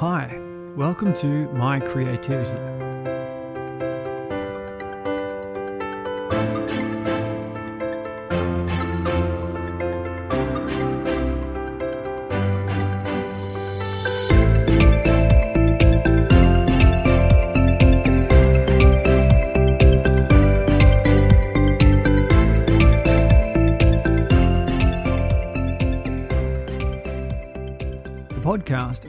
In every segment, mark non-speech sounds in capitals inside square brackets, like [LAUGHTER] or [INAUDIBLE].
Hi, welcome to My Creativity.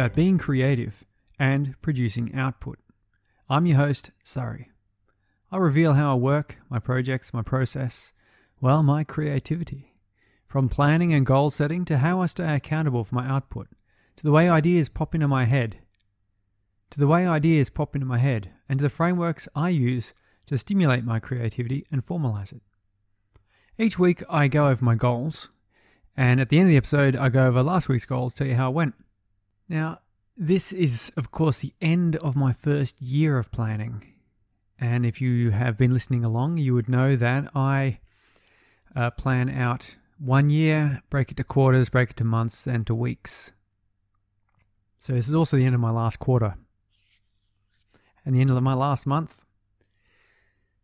About being creative and producing output. I'm your host, Surrey. I'll reveal how I work, my projects, my process, well, my creativity. From planning and goal setting to how I stay accountable for my output, to the way ideas pop into my head, to the way ideas pop into my head, and to the frameworks I use to stimulate my creativity and formalize it. Each week I go over my goals, and at the end of the episode I go over last week's goals, tell you how it went. Now, this is, of course, the end of my first year of planning. And if you have been listening along, you would know that I uh, plan out one year, break it to quarters, break it to months, and to weeks. So this is also the end of my last quarter and the end of my last month.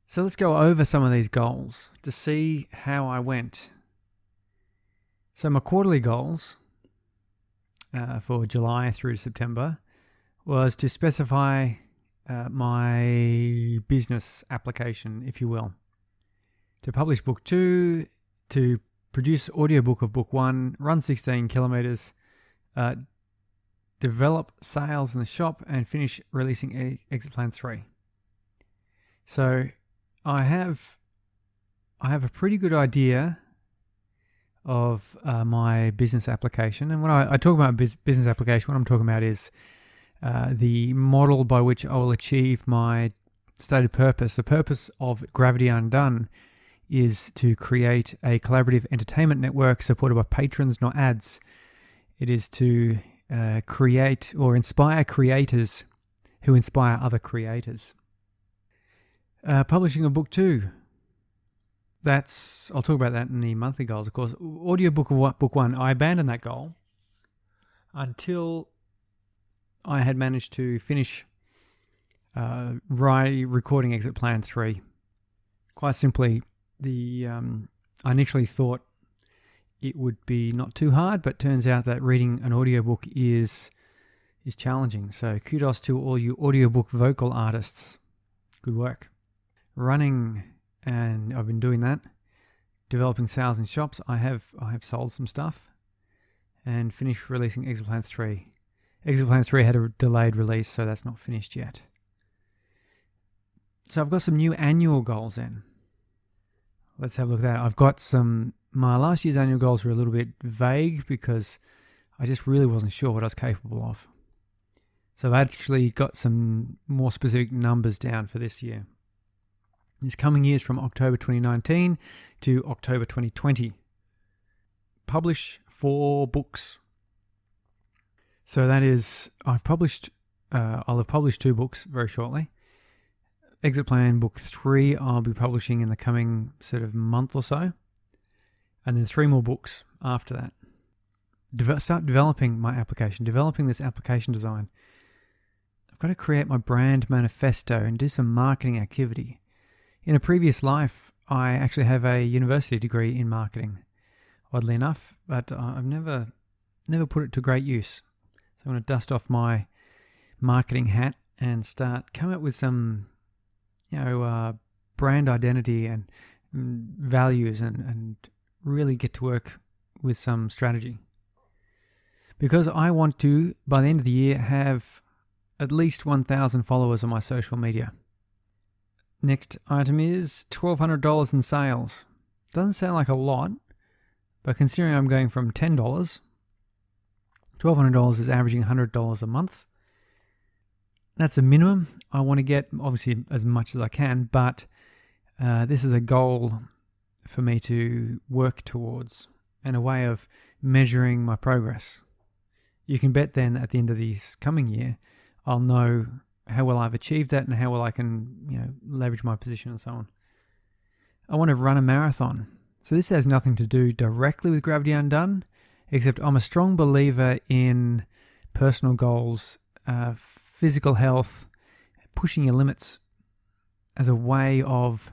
So let's go over some of these goals to see how I went. So, my quarterly goals uh, for July through to September was to specify uh, my business application, if you will, to publish book two, to produce audiobook of book one, run 16 kilometers, uh, develop sales in the shop, and finish releasing exit plan three. So I have I have a pretty good idea of uh, my business application. And when I, I talk about bus- business application, what I'm talking about is uh, the model by which I will achieve my stated purpose. The purpose of Gravity Undone is to create a collaborative entertainment network supported by patrons, not ads. It is to uh, create or inspire creators who inspire other creators. Uh, publishing a book too that's I'll talk about that in the monthly goals, of course. Audiobook of book one, I abandoned that goal until I had managed to finish uh, recording exit plan three. Quite simply, the um, I initially thought it would be not too hard, but turns out that reading an audiobook is is challenging. So kudos to all you audiobook vocal artists. Good work. Running and I've been doing that, developing sales in shops. I have I have sold some stuff, and finished releasing Exit Plan Three. Exit Plan Three had a delayed release, so that's not finished yet. So I've got some new annual goals in. Let's have a look at that. I've got some. My last year's annual goals were a little bit vague because I just really wasn't sure what I was capable of. So I've actually got some more specific numbers down for this year. This coming years from October 2019 to October 2020. Publish four books. So that is, I've published, uh, I'll have published two books very shortly. Exit Plan Book 3 I'll be publishing in the coming sort of month or so. And then three more books after that. Deve- start developing my application, developing this application design. I've got to create my brand manifesto and do some marketing activity. In a previous life, I actually have a university degree in marketing, oddly enough, but I've never never put it to great use. So I'm going to dust off my marketing hat and start come up with some, you know, uh, brand identity and mm, values, and and really get to work with some strategy. Because I want to, by the end of the year, have at least 1,000 followers on my social media. Next item is $1,200 in sales. Doesn't sound like a lot, but considering I'm going from $10, $1,200 is averaging $100 a month. That's a minimum. I want to get, obviously, as much as I can, but uh, this is a goal for me to work towards and a way of measuring my progress. You can bet then at the end of this coming year, I'll know how well I've achieved that and how well I can, you know, leverage my position and so on. I want to run a marathon. So this has nothing to do directly with Gravity Undone, except I'm a strong believer in personal goals uh, physical health, pushing your limits as a way of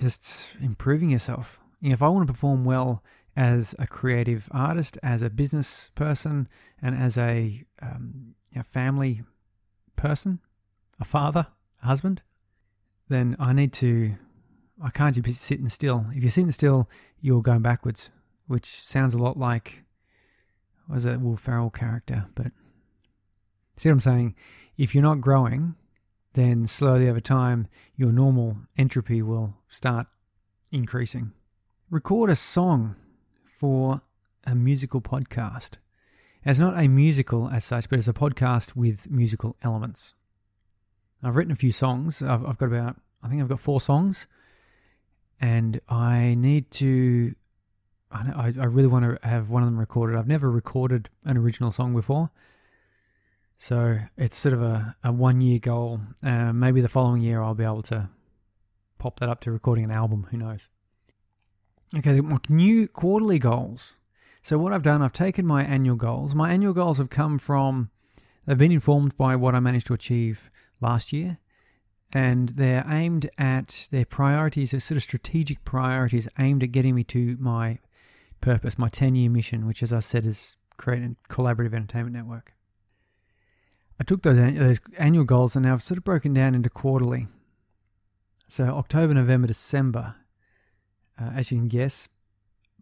just improving yourself. You know, if I want to perform well as a creative artist, as a business person, and as a, um, a family person, a father, a husband, then I need to. I can't just be sitting still. If you're sitting still, you're going backwards, which sounds a lot like was a Will Ferrell character, but see what I'm saying? If you're not growing, then slowly over time, your normal entropy will start increasing. Record a song for a musical podcast. It's not a musical as such, but it's a podcast with musical elements. I've written a few songs. I've, I've got about, I think I've got four songs, and I need to I, I really want to have one of them recorded. I've never recorded an original song before. So it's sort of a, a one year goal. Uh, maybe the following year I'll be able to pop that up to recording an album. Who knows? Okay, my new quarterly goals. So what I've done, I've taken my annual goals. My annual goals have come from, they've been informed by what I managed to achieve last year. And they're aimed at their priorities, their sort of strategic priorities aimed at getting me to my purpose, my 10 year mission, which, as I said, is create a collaborative entertainment network. I took those, those annual goals and now I've sort of broken down into quarterly. So, October, November, December, uh, as you can guess,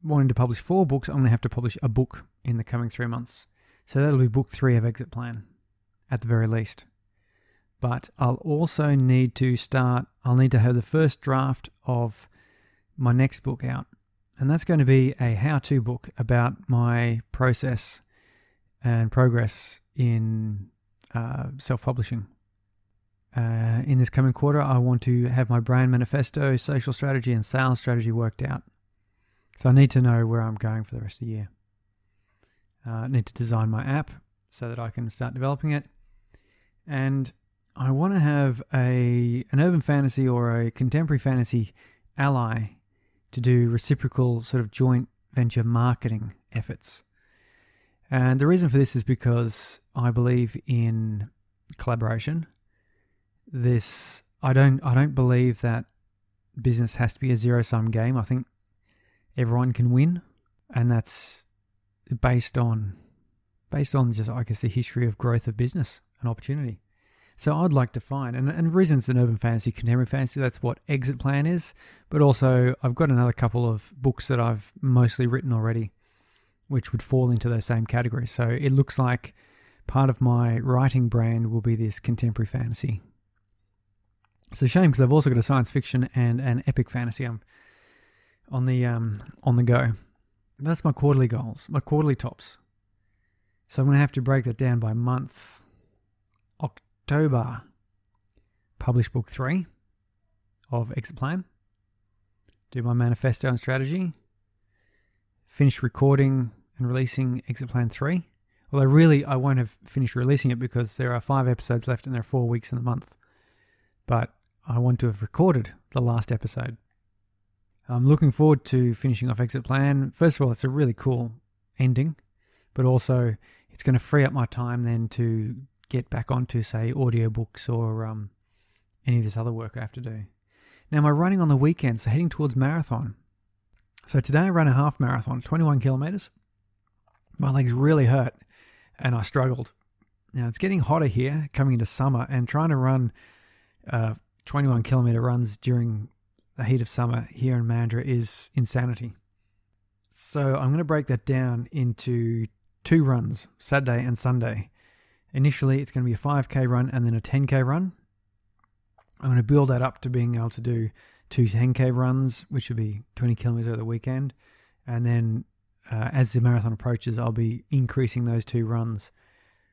wanting to publish four books, I'm going to have to publish a book in the coming three months. So, that'll be book three of Exit Plan at the very least. But I'll also need to start, I'll need to have the first draft of my next book out and that's going to be a how to book about my process and progress in uh, self publishing. Uh, in this coming quarter, I want to have my brand manifesto, social strategy, and sales strategy worked out. So I need to know where I'm going for the rest of the year. Uh, I need to design my app so that I can start developing it. And I want to have a an urban fantasy or a contemporary fantasy ally to do reciprocal sort of joint venture marketing efforts. And the reason for this is because I believe in collaboration. This I don't I don't believe that business has to be a zero sum game. I think everyone can win, and that's based on based on just I guess the history of growth of business and opportunity. So I'd like to find, and, and reasons an urban fantasy, contemporary fantasy, that's what Exit Plan is. But also, I've got another couple of books that I've mostly written already, which would fall into those same categories. So it looks like part of my writing brand will be this contemporary fantasy. It's a shame because I've also got a science fiction and an epic fantasy I'm on the um, on the go. That's my quarterly goals, my quarterly tops. So I'm going to have to break that down by month. October, publish book three of Exit Plan, do my manifesto and strategy, finish recording and releasing Exit Plan 3. Although, really, I won't have finished releasing it because there are five episodes left and there are four weeks in the month. But I want to have recorded the last episode. I'm looking forward to finishing off Exit Plan. First of all, it's a really cool ending, but also it's going to free up my time then to get back onto, say, audiobooks or um, any of this other work I have to do. Now, I running on the weekend? So, heading towards marathon. So, today I ran a half marathon, 21 kilometers. My legs really hurt and I struggled. Now, it's getting hotter here coming into summer, and trying to run uh, 21 kilometer runs during the heat of summer here in Mandurah is insanity. So, I'm going to break that down into two runs, Saturday and Sunday. Initially, it's going to be a 5k run and then a 10k run. I'm going to build that up to being able to do two 10k runs, which would be 20 kilometers over the weekend. And then uh, as the marathon approaches, I'll be increasing those two runs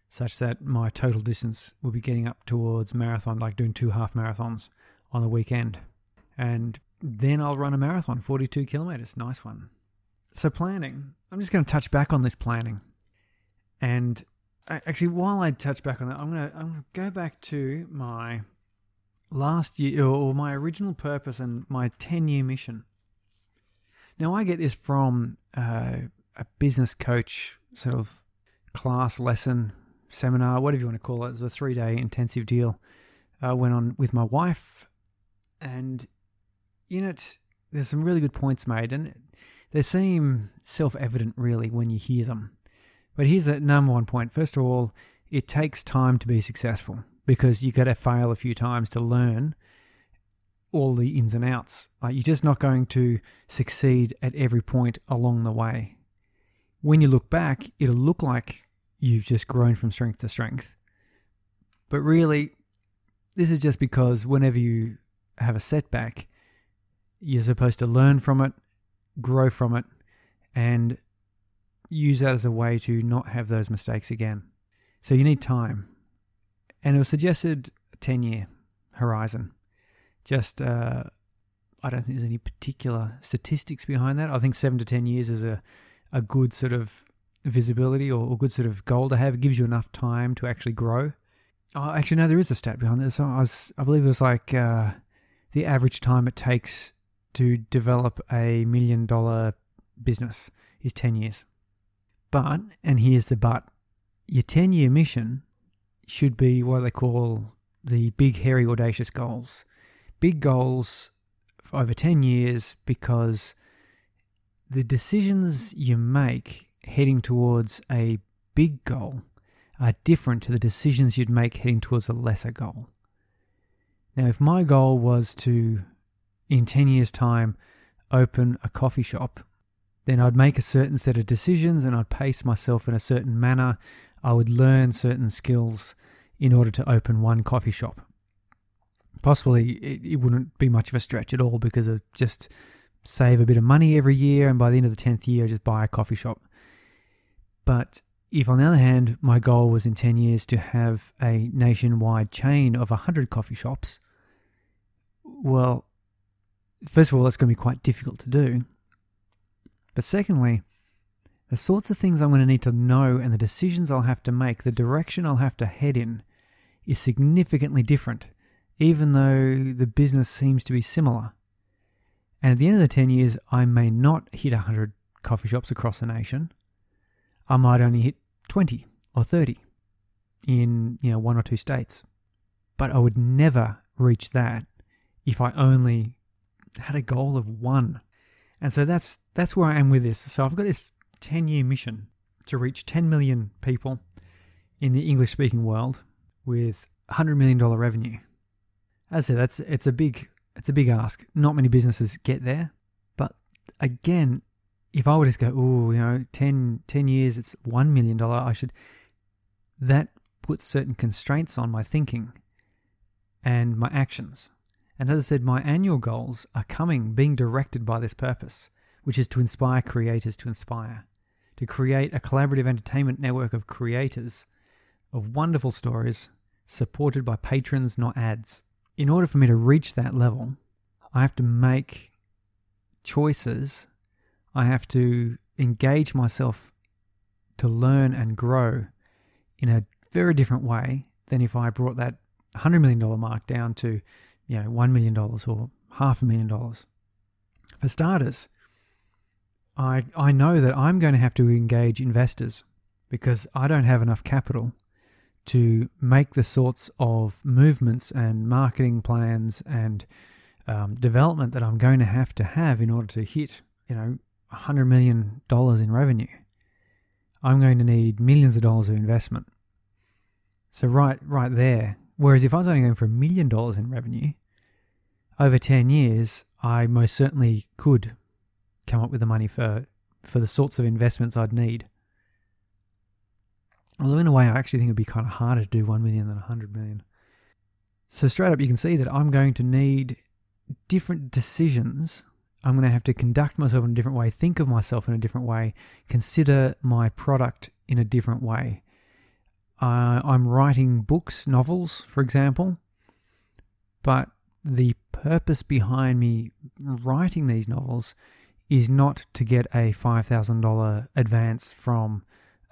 such that my total distance will be getting up towards marathon, like doing two half marathons on the weekend. And then I'll run a marathon, 42 kilometers. Nice one. So, planning, I'm just going to touch back on this planning. And actually, while I touch back on that, I'm gonna I'm gonna go back to my last year or my original purpose and my ten year mission. Now I get this from uh, a business coach sort of class lesson seminar, whatever you want to call it. It was a three day intensive deal. I went on with my wife, and in it, there's some really good points made, and they seem self evident really when you hear them. But here's the number one point. First of all, it takes time to be successful because you got to fail a few times to learn all the ins and outs. Like you're just not going to succeed at every point along the way. When you look back, it'll look like you've just grown from strength to strength. But really, this is just because whenever you have a setback, you're supposed to learn from it, grow from it, and use that as a way to not have those mistakes again. So you need time. And it was suggested a 10 year horizon. Just, uh, I don't think there's any particular statistics behind that. I think seven to 10 years is a, a good sort of visibility or good sort of goal to have. It gives you enough time to actually grow. Oh, actually, no, there is a stat behind this. I, was, I believe it was like uh, the average time it takes to develop a million dollar business is 10 years. But, and here's the but, your 10 year mission should be what they call the big, hairy, audacious goals. Big goals over 10 years because the decisions you make heading towards a big goal are different to the decisions you'd make heading towards a lesser goal. Now, if my goal was to, in 10 years' time, open a coffee shop, then I'd make a certain set of decisions and I'd pace myself in a certain manner. I would learn certain skills in order to open one coffee shop. Possibly it, it wouldn't be much of a stretch at all because of just save a bit of money every year and by the end of the 10th year I just buy a coffee shop. But if on the other hand my goal was in 10 years to have a nationwide chain of 100 coffee shops, well, first of all, that's going to be quite difficult to do. But secondly, the sorts of things I'm going to need to know and the decisions I'll have to make, the direction I'll have to head in, is significantly different, even though the business seems to be similar. And at the end of the 10 years, I may not hit 100 coffee shops across the nation. I might only hit 20 or 30 in, you know, one or two states. But I would never reach that if I only had a goal of one. And so that's that's where I am with this. So I've got this 10 year mission to reach 10 million people in the English speaking world with $100 million revenue. As I said, that's it's a big it's a big ask. Not many businesses get there. But again, if I were to go, oh, you know, 10, 10 years, it's $1 million, I should, that puts certain constraints on my thinking and my actions. And as I said, my annual goals are coming, being directed by this purpose, which is to inspire creators to inspire, to create a collaborative entertainment network of creators of wonderful stories supported by patrons, not ads. In order for me to reach that level, I have to make choices. I have to engage myself to learn and grow in a very different way than if I brought that $100 million mark down to you know, $1 million or half a million dollars. For starters, I, I know that I'm going to have to engage investors because I don't have enough capital to make the sorts of movements and marketing plans and um, development that I'm going to have to have in order to hit, you know, $100 million in revenue. I'm going to need millions of dollars of investment. So right, right there. Whereas if I was only going for a million dollars in revenue, over 10 years, I most certainly could come up with the money for, for the sorts of investments I'd need. Although, in a way, I actually think it'd be kind of harder to do 1 million than 100 million. So, straight up, you can see that I'm going to need different decisions. I'm going to have to conduct myself in a different way, think of myself in a different way, consider my product in a different way. Uh, I'm writing books, novels, for example, but the purpose behind me writing these novels is not to get a $5,000 advance from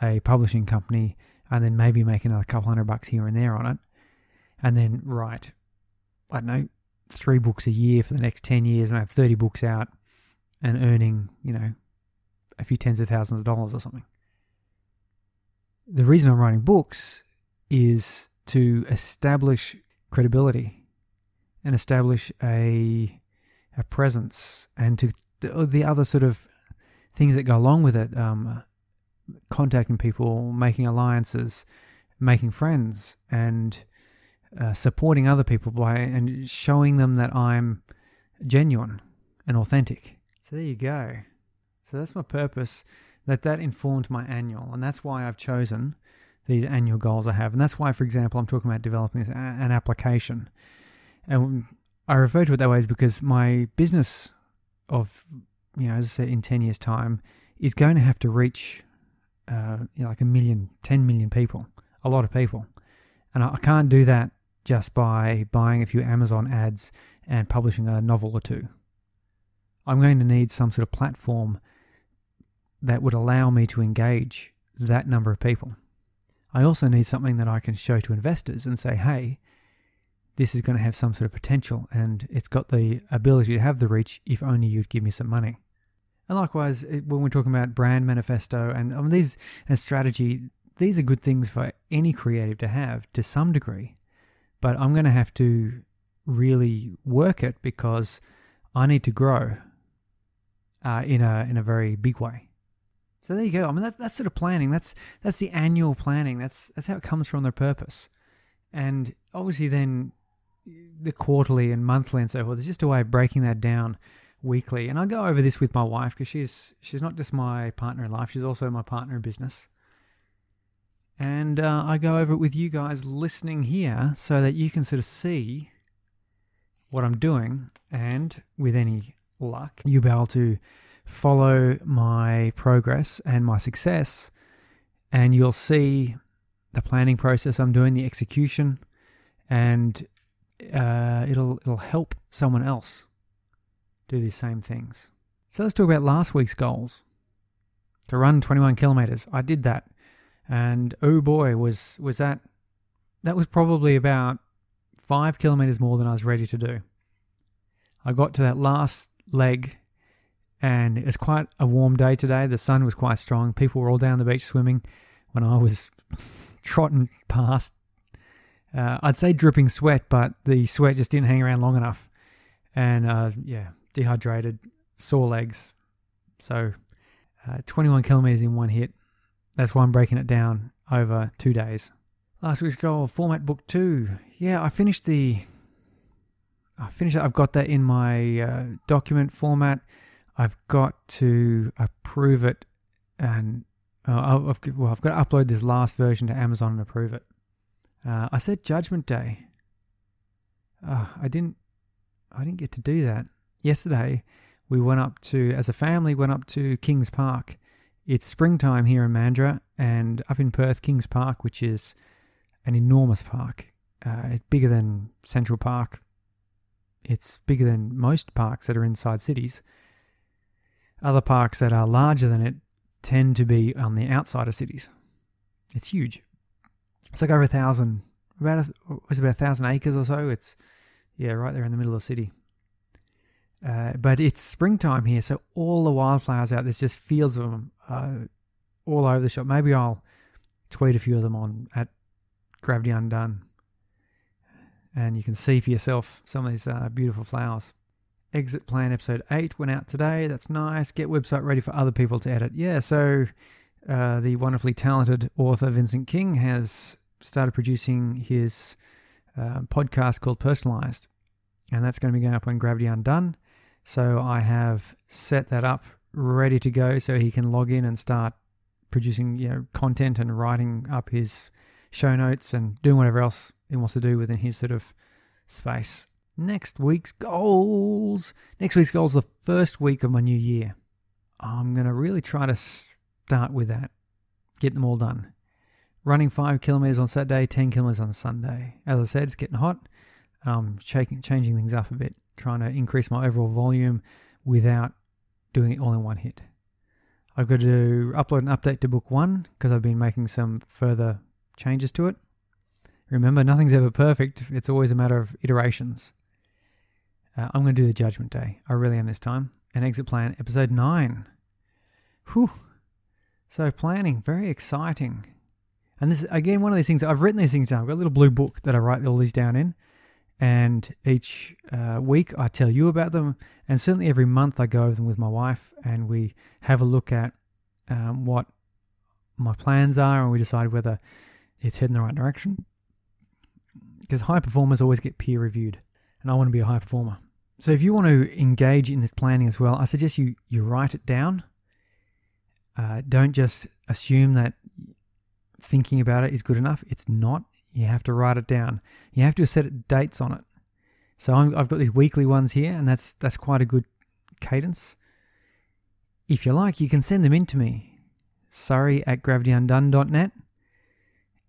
a publishing company and then maybe make another couple hundred bucks here and there on it and then write, I don't know, three books a year for the next 10 years and have 30 books out and earning, you know, a few tens of thousands of dollars or something. The reason I'm writing books is to establish credibility and establish a a presence and to the other sort of things that go along with it um, contacting people making alliances making friends and uh, supporting other people by and showing them that I'm genuine and authentic. So there you go. So that's my purpose. That that informed my annual, and that's why I've chosen these annual goals I have, and that's why, for example, I'm talking about developing an application, and I refer to it that way is because my business of you know, as I said, in ten years' time, is going to have to reach uh, you know, like a million, 10 million people, a lot of people, and I can't do that just by buying a few Amazon ads and publishing a novel or two. I'm going to need some sort of platform that would allow me to engage that number of people. I also need something that I can show to investors and say, hey, this is going to have some sort of potential and it's got the ability to have the reach if only you'd give me some money. And likewise, when we're talking about brand manifesto and I mean, these and strategy, these are good things for any creative to have to some degree. But I'm going to have to really work it because I need to grow uh, in a in a very big way. So there you go. I mean, that, that's sort of planning. That's that's the annual planning. That's that's how it comes from the purpose. And obviously, then the quarterly and monthly and so forth. There's just a way of breaking that down weekly. And I go over this with my wife because she's she's not just my partner in life; she's also my partner in business. And uh, I go over it with you guys listening here so that you can sort of see what I'm doing, and with any luck, you'll be able to follow my progress and my success, and you'll see the planning process I'm doing, the execution, and uh, it'll it'll help someone else do these same things. So let's talk about last week's goals. To run 21 kilometers, I did that, and oh boy, was was that that was probably about five kilometers more than I was ready to do. I got to that last leg, and it's quite a warm day today. The sun was quite strong. People were all down the beach swimming when I was [LAUGHS] trotting past. Uh, I'd say dripping sweat, but the sweat just didn't hang around long enough. And uh, yeah, dehydrated, sore legs. So uh, 21 kilometers in one hit. That's why I'm breaking it down over two days. Last week's goal, format book two. Yeah, I finished the. I finished. I've got that in my uh, document format. I've got to approve it, and uh, I've, well, I've got to upload this last version to Amazon and approve it. Uh, I said Judgment Day. Uh, I didn't. I didn't get to do that yesterday. We went up to, as a family, went up to Kings Park. It's springtime here in Mandurah, and up in Perth, Kings Park, which is an enormous park. Uh, it's bigger than Central Park. It's bigger than most parks that are inside cities. Other parks that are larger than it tend to be on the outside of cities. It's huge. It's like over a thousand, about a, about a thousand acres or so. It's yeah, right there in the middle of the city. Uh, but it's springtime here, so all the wildflowers out. There's just fields of them uh, all over the shop. Maybe I'll tweet a few of them on at Gravity Undone. And you can see for yourself some of these uh, beautiful flowers. Exit Plan episode 8 went out today. That's nice. Get website ready for other people to edit. Yeah, so uh, the wonderfully talented author Vincent King has started producing his uh, podcast called Personalized. And that's going to be going up on Gravity Undone. So I have set that up ready to go so he can log in and start producing you know, content and writing up his show notes and doing whatever else he wants to do within his sort of space. Next week's goals. Next week's goals the first week of my new year. I'm going to really try to start with that. Get them all done. Running five kilometers on Saturday, 10 kilometers on Sunday. As I said, it's getting hot. I'm changing, changing things up a bit, trying to increase my overall volume without doing it all in one hit. I've got to upload an update to book one because I've been making some further changes to it. Remember, nothing's ever perfect. It's always a matter of iterations. Uh, I'm going to do the Judgment Day. I really am this time. An Exit Plan, episode 9. Whew. So, planning, very exciting. And this is, again, one of these things, I've written these things down. I've got a little blue book that I write all these down in. And each uh, week I tell you about them. And certainly every month I go over them with my wife and we have a look at um, what my plans are and we decide whether it's heading the right direction. Because high performers always get peer reviewed. And I want to be a high performer. So if you want to engage in this planning as well, I suggest you, you write it down. Uh, don't just assume that thinking about it is good enough. It's not. You have to write it down. You have to set dates on it. So i have got these weekly ones here, and that's that's quite a good cadence. If you like, you can send them in to me, surrey at gravityundone.net,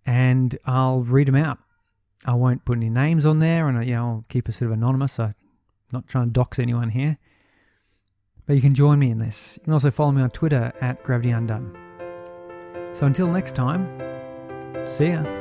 and I'll read them out. I won't put any names on there, and you know, I'll keep it sort of anonymous. I'm not trying to dox anyone here. But you can join me in this. You can also follow me on Twitter at Gravity Undone. So until next time, see ya.